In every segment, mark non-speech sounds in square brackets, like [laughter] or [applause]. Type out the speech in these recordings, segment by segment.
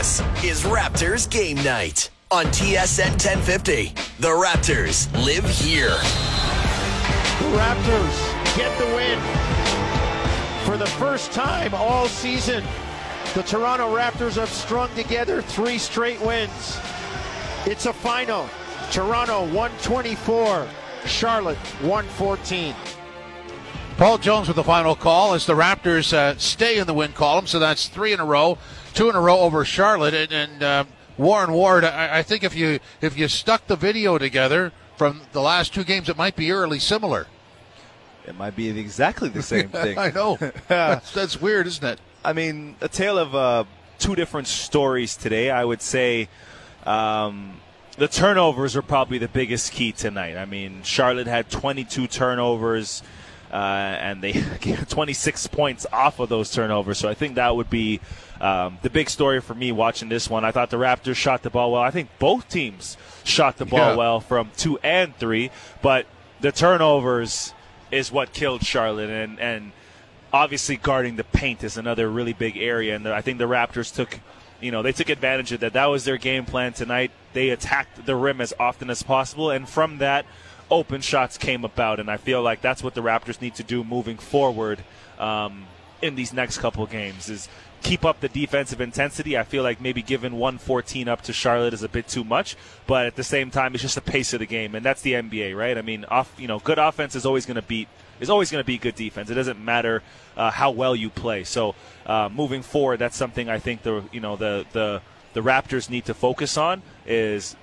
This is Raptors Game Night on TSN 1050. The Raptors live here. The Raptors get the win. For the first time all season, the Toronto Raptors have strung together three straight wins. It's a final. Toronto 124, Charlotte 114. Paul Jones with the final call as the Raptors uh, stay in the win column. So that's three in a row, two in a row over Charlotte, and, and uh, Warren Ward. I, I, think if you if you stuck the video together from the last two games, it might be eerily similar. It might be exactly the same [laughs] thing. I know. [laughs] that's, that's, weird, isn't it? I mean, a tale of uh, two different stories today. I would say. Um, the turnovers are probably the biggest key tonight. I mean, Charlotte had 22 turnovers uh, and they [laughs] get 26 points off of those turnovers. So I think that would be um, the big story for me watching this one. I thought the Raptors shot the ball well. I think both teams shot the ball yeah. well from two and three, but the turnovers is what killed Charlotte, and and obviously guarding the paint is another really big area. And I think the Raptors took. You know, they took advantage of that. That was their game plan tonight. They attacked the rim as often as possible, and from that, open shots came about, and I feel like that's what the Raptors need to do moving forward um, in these next couple games is keep up the defensive intensity. I feel like maybe giving 114 up to Charlotte is a bit too much, but at the same time, it's just the pace of the game, and that's the NBA, right? I mean, off you know, good offense is always going to beat is always going to be good defense. It doesn't matter uh, how well you play. So uh, moving forward, that's something I think the you know the the the Raptors need to focus on is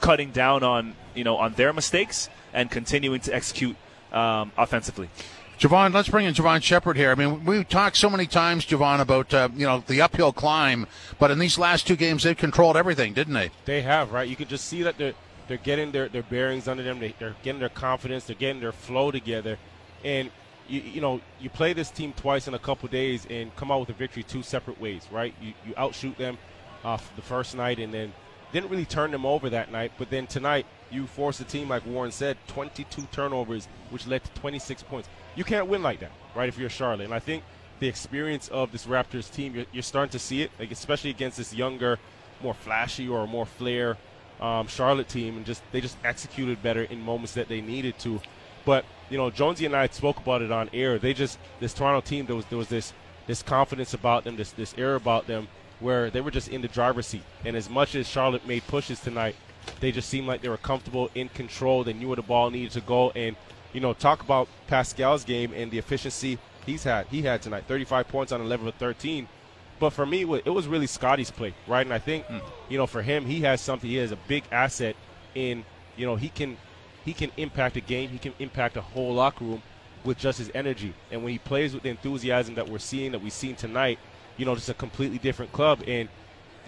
cutting down on you know on their mistakes and continuing to execute um, offensively. Jevohn, let's bring in Jevohn Shepherd here. I mean, we've talked so many times, Jevohn, about uh, you know the uphill climb, but in these last two games, they've controlled everything, didn't they? They have, right? You can just see that they're they're getting their, their bearings under them. They, are getting their confidence. They're getting their flow together, and you you know you play this team twice in a couple days and come out with a victory two separate ways, right? You you outshoot them off the first night, and then didn't really turn them over that night, but then tonight you force the team, like Warren said, 22 turnovers, which led to 26 points. You can't win like that, right? If you're Charlotte, and I think the experience of this Raptors team, you're, you're starting to see it, like especially against this younger, more flashy or more flair um, Charlotte team, and just they just executed better in moments that they needed to. But you know, Jonesy and I spoke about it on air. They just this Toronto team, there was there was this this confidence about them, this this air about them, where they were just in the driver's seat. And as much as Charlotte made pushes tonight, they just seemed like they were comfortable in control. They knew where the ball needed to go. And, you know, talk about Pascal's game and the efficiency he's had. He had tonight 35 points on 11 of 13. But for me, it was really Scottie's play, right? And I think, mm. you know, for him, he has something. He has a big asset in, you know, he can he can impact a game. He can impact a whole locker room with just his energy. And when he plays with the enthusiasm that we're seeing, that we've seen tonight, you know, just a completely different club. And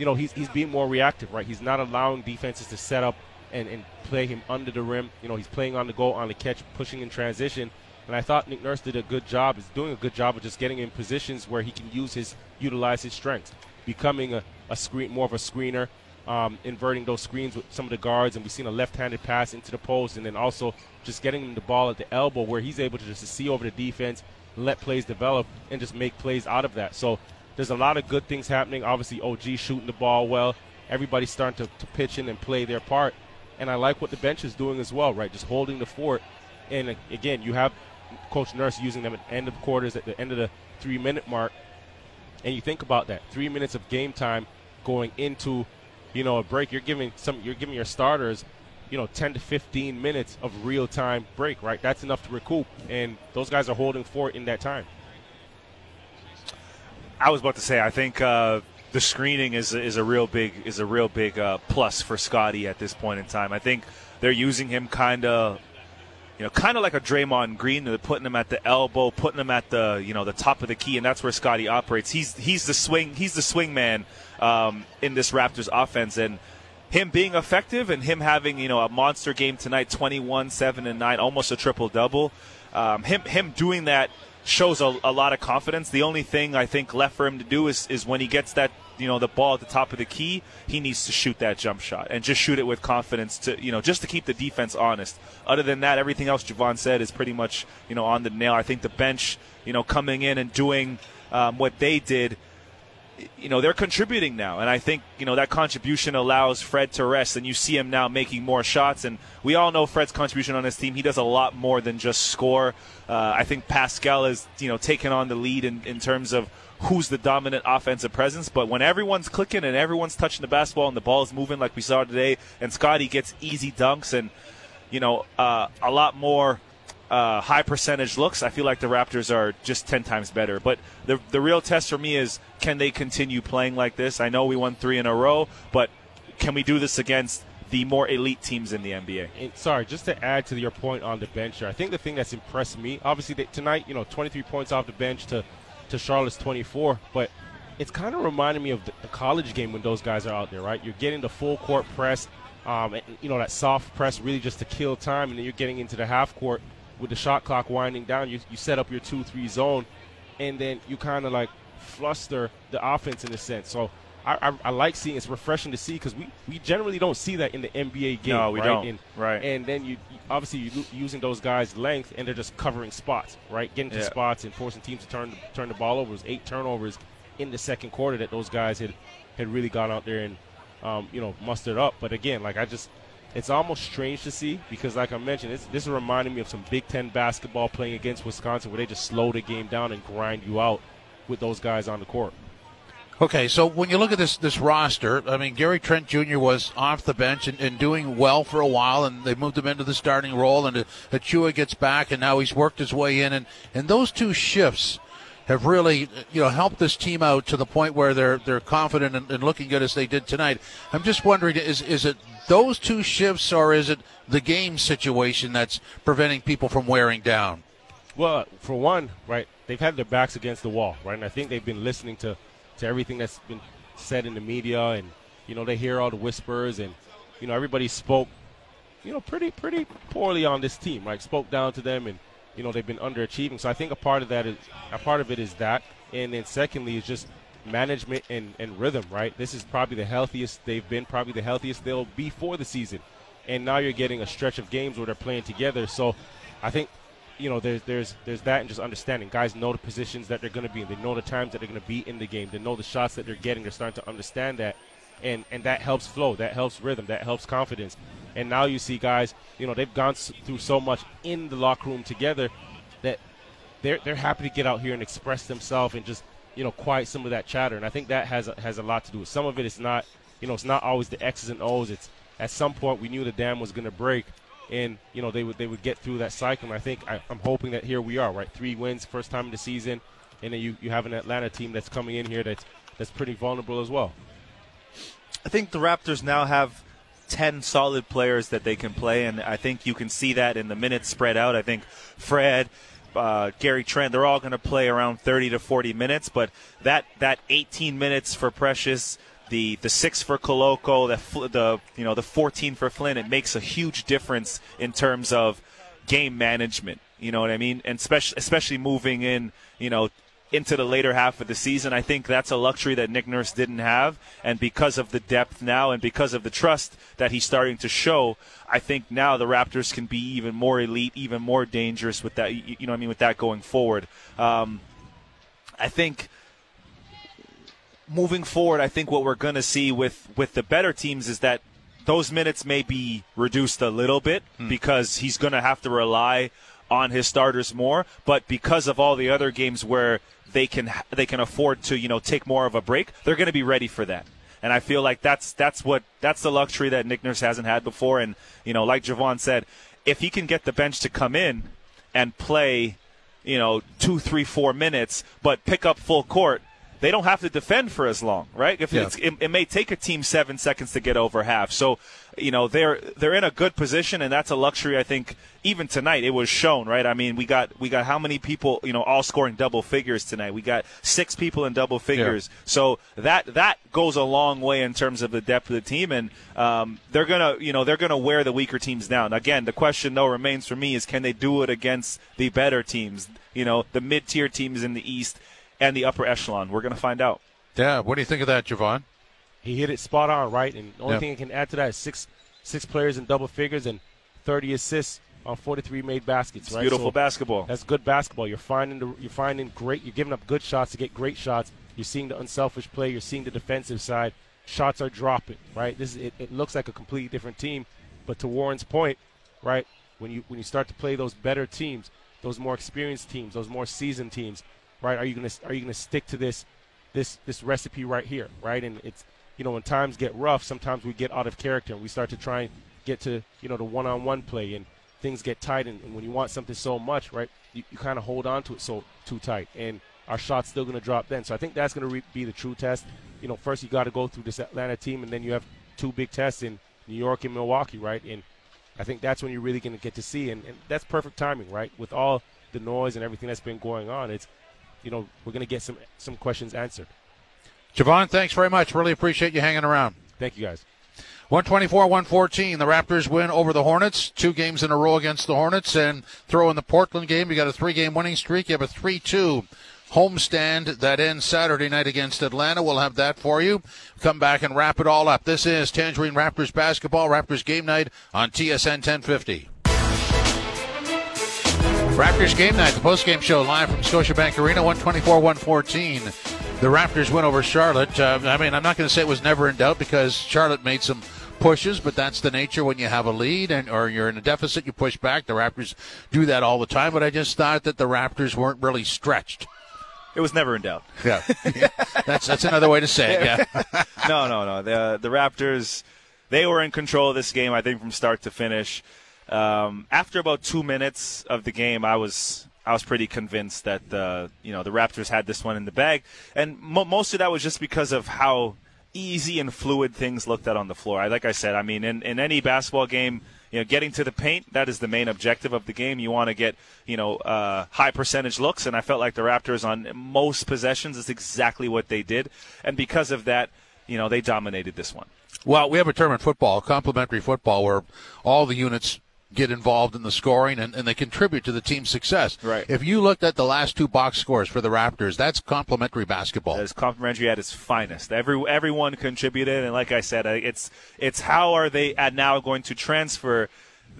you know, he's, he's being more reactive, right? He's not allowing defenses to set up and, and play him under the rim. You know, he's playing on the go, on the catch, pushing in transition. And I thought Nick Nurse did a good job, is doing a good job of just getting in positions where he can use his, utilize his strengths, becoming a, a screen, more of a screener, um, inverting those screens with some of the guards. And we've seen a left-handed pass into the post, and then also just getting him the ball at the elbow where he's able to just see over the defense, let plays develop, and just make plays out of that. So there's a lot of good things happening. Obviously, OG shooting the ball well. Everybody's starting to, to pitch in and play their part. And I like what the bench is doing as well, right? Just holding the fort. And uh, again, you have Coach Nurse using them at the end of quarters, at the end of the three minute mark. And you think about that three minutes of game time going into, you know, a break. You're giving some, you're giving your starters, you know, 10 to 15 minutes of real time break, right? That's enough to recoup. And those guys are holding fort in that time. I was about to say, I think uh, the screening is is a real big is a real big uh, plus for Scottie at this point in time. I think they're using him kind of, you know, kind of like a Draymond Green. They're putting him at the elbow, putting him at the you know the top of the key, and that's where Scottie operates. He's he's the swing he's the swing man um, in this Raptors offense, and him being effective and him having you know a monster game tonight, 21, seven and nine, almost a triple double. Um, him him doing that shows a, a, lot of confidence. The only thing I think left for him to do is, is when he gets that you know the ball at the top of the key, he needs to shoot that jump shot and just shoot it with confidence to you know just to keep the defense honest. Other than that, everything else Jevohn said is pretty much you know on the nail. I think the bench you know coming in and doing um, what they did you know they're contributing now, and I think you know that contribution allows Fred to rest, and you see him now making more shots. And we all know Fred's contribution on this team; he does a lot more than just score. Uh, I think Pascal is you know taking on the lead in, in terms of who's the dominant offensive presence. But when everyone's clicking and everyone's touching the basketball and the ball is moving like we saw today, and Scottie gets easy dunks and you know uh, a lot more uh, high percentage looks, I feel like the Raptors are just 10 times better. But the, the real test for me is can they continue playing like this? I know we won three in a row, but can we do this against the more elite teams in the NBA? And sorry, just to add to your point on the bench here, I think the thing that's impressed me, obviously they, tonight, you know, 23 points off the bench to, to Charlotte's 24, but it's kind of reminding me of the, the college game when those guys are out there, right? You're getting the full court press, um, and, you know, that soft press really just to kill time, and then you're getting into the half court with the shot clock winding down, you, you set up your 2 3 zone, and then you kind of like fluster the offense in a sense. So I, I, I like seeing it's refreshing to see because we, we generally don't see that in the NBA game. No, we right? don't. And, right. And then you, obviously you using those guys' length and they're just covering spots, right? Getting to Yeah. spots and forcing teams to turn turn the ball over. It was eight turnovers in the second quarter that those guys had had really gone out there and um, you know mustered up. But again, like I just it's almost strange to see because, like I mentioned, this is reminding me of some Big Ten basketball playing against Wisconsin, where they just slow the game down and grind you out with those guys on the court. Okay, so when you look at this this roster, I mean, Gary Trent Jr. was off the bench and, and doing well for a while, and they moved him into the starting role, and Achiuwa gets back, and now he's worked his way in, and, and those two shifts have really, you know, helped this team out to the point where they're they're confident and, and looking good as they did tonight. I'm just wondering, is is it those two shifts, or is it the game situation that's preventing people from wearing down? Well, for one, right, they've had their backs against the wall, right, and I think they've been listening to, to everything that's been said in the media, and you know they hear all the whispers, and you know everybody spoke, you know, pretty pretty poorly on this team, right? Spoke down to them, and you know they've been underachieving. So I think a part of that is a part of it is that, and then secondly is just management and, and rhythm, right? This is probably the healthiest they've been, probably the healthiest they'll be for the season, and now you're getting a stretch of games where they're playing together. So I think you know, there's there's there's that and just understanding. Guys know the positions that they're going to be in. They know the times that they're going to be in the game. They know the shots that they're getting. They're starting to understand that, and and that helps flow. That helps rhythm. That helps confidence. And now you see guys, you know, they've gone through so much in the locker room together that they're they're happy to get out here and express themselves and just you know quiet some of that chatter. And I think that has a, has a lot to do with some of it. It's not you know it's not always the X's and O's. It's at some point we knew the dam was going to break, and you know they would they would get through that cycle. And I think I, I'm hoping that here we are, right? Three wins, first time in the season, and then you, you have an Atlanta team that's coming in here that's that's pretty vulnerable as well. I think the Raptors now have 10 solid players that they can play, and I think you can see that in the minutes spread out. I think Fred, uh, Gary Trent, they're all going to play around 30 to 40 minutes, but that, that 18 minutes for Precious, the, the six for Koloko, the, the you know the 14 for Flynn, it makes a huge difference in terms of game management. You know what I mean? And especially especially moving in, you know, into the later half of the season. I think that's a luxury that Nick Nurse didn't have. And because of the depth now and because of the trust that he's starting to show, I think now the Raptors can be even more elite, even more dangerous with that. You know what I mean? With that going forward. Um, I think moving forward, I think what we're going to see with, with the better teams is that those minutes may be reduced a little bit because he's going to have to rely on his starters more. But because of all the other games where they can they can afford to you know take more of a break, they're going to be ready for that. And I feel like that's that's what that's the luxury that Nick Nurse hasn't had before. And you know, like Jevohn said, if he can get the bench to come in and play, you know, two, three, four minutes, but pick up full court, they don't have to defend for as long, right? If Yeah. it's, it, it may take a team seven seconds to get over half. So, you know, they're they're in a good position, and that's a luxury. I think even tonight it was shown, right? I mean, we got we got how many people, you know, all scoring double figures tonight? We got six people in double figures. So that that goes a long way in terms of the depth of the team, and um, they're gonna, you know, they're gonna wear the weaker teams down. Again, the question though remains for me is can they do it against the better teams? You know, the mid tier teams in the East and the upper echelon. We're gonna find out. Yeah, what do you think of that, Jevohn? He hit it spot on, right? And the only Yep. thing I can add to that is six six players in double figures and 30 assists on 43 made baskets. It's right? beautiful So basketball. That's good basketball. You're finding the, you're finding great. You're giving up good shots to get great shots. You're seeing the unselfish play. You're seeing the defensive side. Shots are dropping, right? This is, it, it looks like a completely different team. But to Warren's point, right, when you when you start to play those better teams, those more experienced teams, those more seasoned teams, right? Are you gonna are you gonna stick to this this this recipe right here, right? And it's you know when times get rough, sometimes we get out of character and we start to try and get to you know the one-on-one play and things get tight. And, and when you want something so much, right, you, you kind of hold on to it so too tight, and our shot's still to drop then. So I think that's to re- be the true test. You know, first you got to go through this Atlanta team, and then you have two big tests in New York and Milwaukee, right? And I think that's when you're really going to get to see, and, and that's perfect timing, right? With all the noise and everything that's been going on, it's you know we're going to get some some questions answered. Jevohn, thanks very much. Really appreciate you hanging around. Thank you, guys. 124 114. The Raptors win over the Hornets. Two games in a row against the Hornets. And throw in the Portland game. You got a three game winning streak. You have a 3 2 homestand that ends Saturday night against Atlanta. We'll have that for you. Come back and wrap it all up. This is Tangerine Raptors basketball, Raptors game night on TSN 1050. Raptors game night, the post-game show live from Scotiabank Arena, 124-114. The Raptors win over Charlotte. Uh, I mean, I'm not going to say it was never in doubt because Charlotte made some pushes, but that's the nature when you have a lead and or you're in a deficit, you push back. The Raptors do that all the time, but I just thought that the Raptors weren't really stretched. It was never in doubt. Yeah, that's that's another way to say it. Yeah. [laughs] no, no, no. The the Raptors, they were in control of this game. I think from start to finish. Um, after about two minutes of the game, I was I was pretty convinced that the you know the Raptors had this one in the bag, and mo- most of that was just because of how easy and fluid things looked at on the floor. I, like I said, I mean, in, in any basketball game, you know, getting to the paint that is the main objective of the game. You want to get you know uh, high percentage looks, and I felt like the Raptors on most possessions is exactly what they did, and because of that, you know, they dominated this one. Well, we have a term in football, complementary football, where all the units get involved in the scoring and, and they contribute to the team's success. Right. If you looked at the last two box scores for the Raptors, that's complementary basketball. That is complementary at its finest. Every everyone contributed, and like I said, it's it's how are they at now going to transfer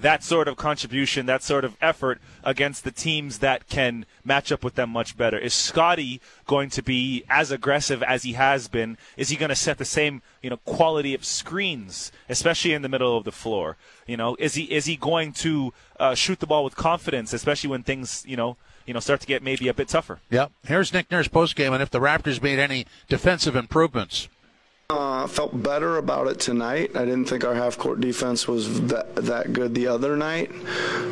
that sort of contribution, that sort of effort against the teams that can match up with them much better. Is Scottie going to be as aggressive as he has been? Is he going to set the same, you know, quality of screens, especially in the middle of the floor? You know, is he is he going to uh, shoot the ball with confidence, especially when things, you know, you know, start to get maybe a bit tougher? Yep. Here's Nick Nurse post game, and if the Raptors made any defensive improvements. Uh, felt better about it tonight. I didn't think our half court defense was that, that good the other night,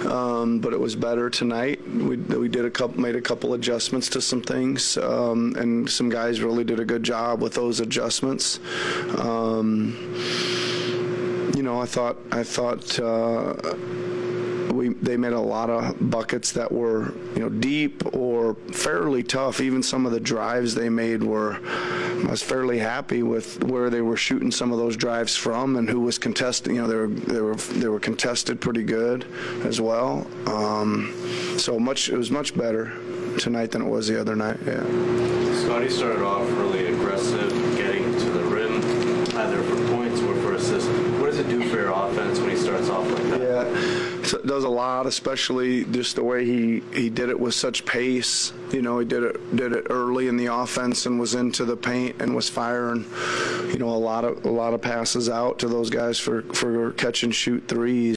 um, but it was better tonight. We, we did a couple, made a couple adjustments to some things, um, and some guys really did a good job with those adjustments. Um, you know, I thought I thought. Uh, we they made a lot of buckets that were you know deep or fairly tough. Even some of the drives they made were I was fairly happy with where they were shooting some of those drives from and who was contesting. You know they were they were they were contested pretty good as well. Um, so much it was much better tonight than it was the other night. Yeah. Scottie started off really aggressive, getting to the rim, either for points or for assists. What does it do for your offense when he starts off like that? Yeah, does a lot, especially just the way he, he did it with such pace. You know, he did it did it early in the offense and was into the paint and was firing. You know, a lot of a lot of passes out to those guys for for catch and shoot threes.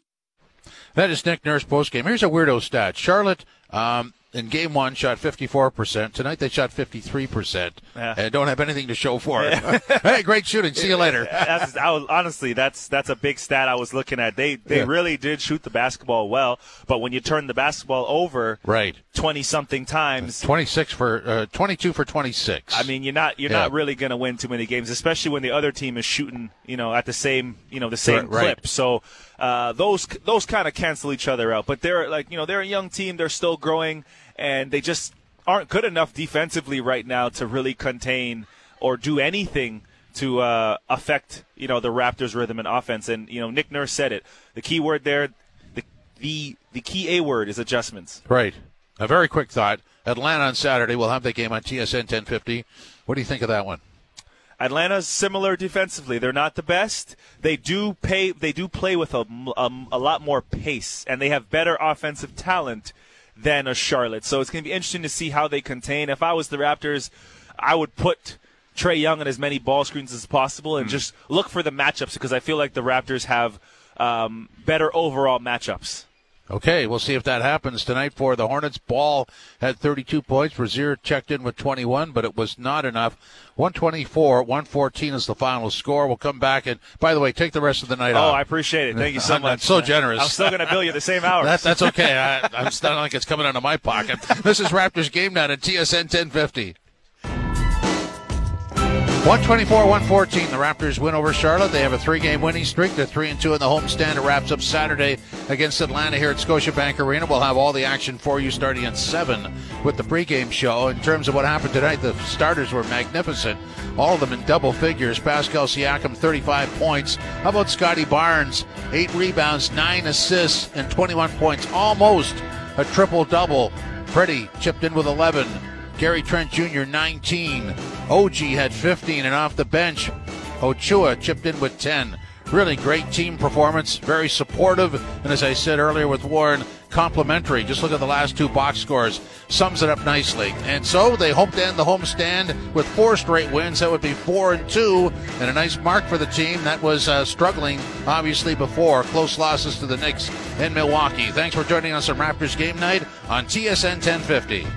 That is Nick Nurse post game. Here's a weirdo stat: Charlotte. Um, in game one shot 54%. Tonight they shot 53%. Yeah. And don't have anything to show for it. [laughs] hey, great shooting. See you later. that's, I was, honestly, that's that's a big stat I was looking at. They they Yeah. really did shoot the basketball well, but when you turn the basketball over Right. twenty something times, 26 for uh, 22 for 26. I mean, you're not you're Yeah. not really going to win too many games, especially when the other team is shooting, you know, at the same you know the same Right, right. clip. So uh, those those kind of cancel each other out. But they're like you know they're a young team, they're still growing, and they just aren't good enough defensively right now to really contain or do anything to uh, affect you know the Raptors' rhythm and offense. And you know Nick Nurse said it. The key word there, the the the key A word is adjustments. Right. A very quick thought. Atlanta on Saturday. We'll have the game on TSN 1050. What do you think of that one? Atlanta's similar defensively. They're not the best. They do pay. They do play with a, a, a lot more pace, and they have better offensive talent than a Charlotte. So it's going to be interesting to see how they contain. If I was the Raptors, I would put Trae Young on as many ball screens as possible and just look for the matchups because I feel like the Raptors have um, better overall matchups. Okay, we'll see if that happens tonight for the Hornets. Ball had 32 points. Rozier checked in with 21, but it was not enough. 124, 114 is the final score. We'll come back and, by the way, take the rest of the night off. Oh, off. I appreciate it. Thank you so I'm- much. I'm so generous. I'm still going to bill you the same hours. That, that's okay. I, I'm not like it's coming out of my pocket. This is Raptors game night at TSN 1050. 124 114. The Raptors win over Charlotte. They have a three game winning streak. They're 3 and 2 in the homestand. It wraps up Saturday against Atlanta here at Scotiabank Arena. We'll have all the action for you starting at 7 with the pregame show. In terms of what happened tonight, the starters were magnificent. All of them in double figures. Pascal Siakam, 35 points. How about Scottie Barnes? 8 rebounds, 9 assists, and 21 points. Almost a triple double. Freddy chipped in with 11. Gary Trent Jr. 19. OG had 15 and off the bench. Achiuwa chipped in with 10. Really great team performance, very supportive, and as I said earlier with Warren, complimentary. Just look at the last two box scores. Sums it up nicely. And so they hope to end the homestand with four straight wins. That would be four and two, and a nice mark for the team that was uh, struggling, obviously, before. Close losses to the Knicks in Milwaukee. Thanks for joining us on Raptors Game Night on TSN 1050.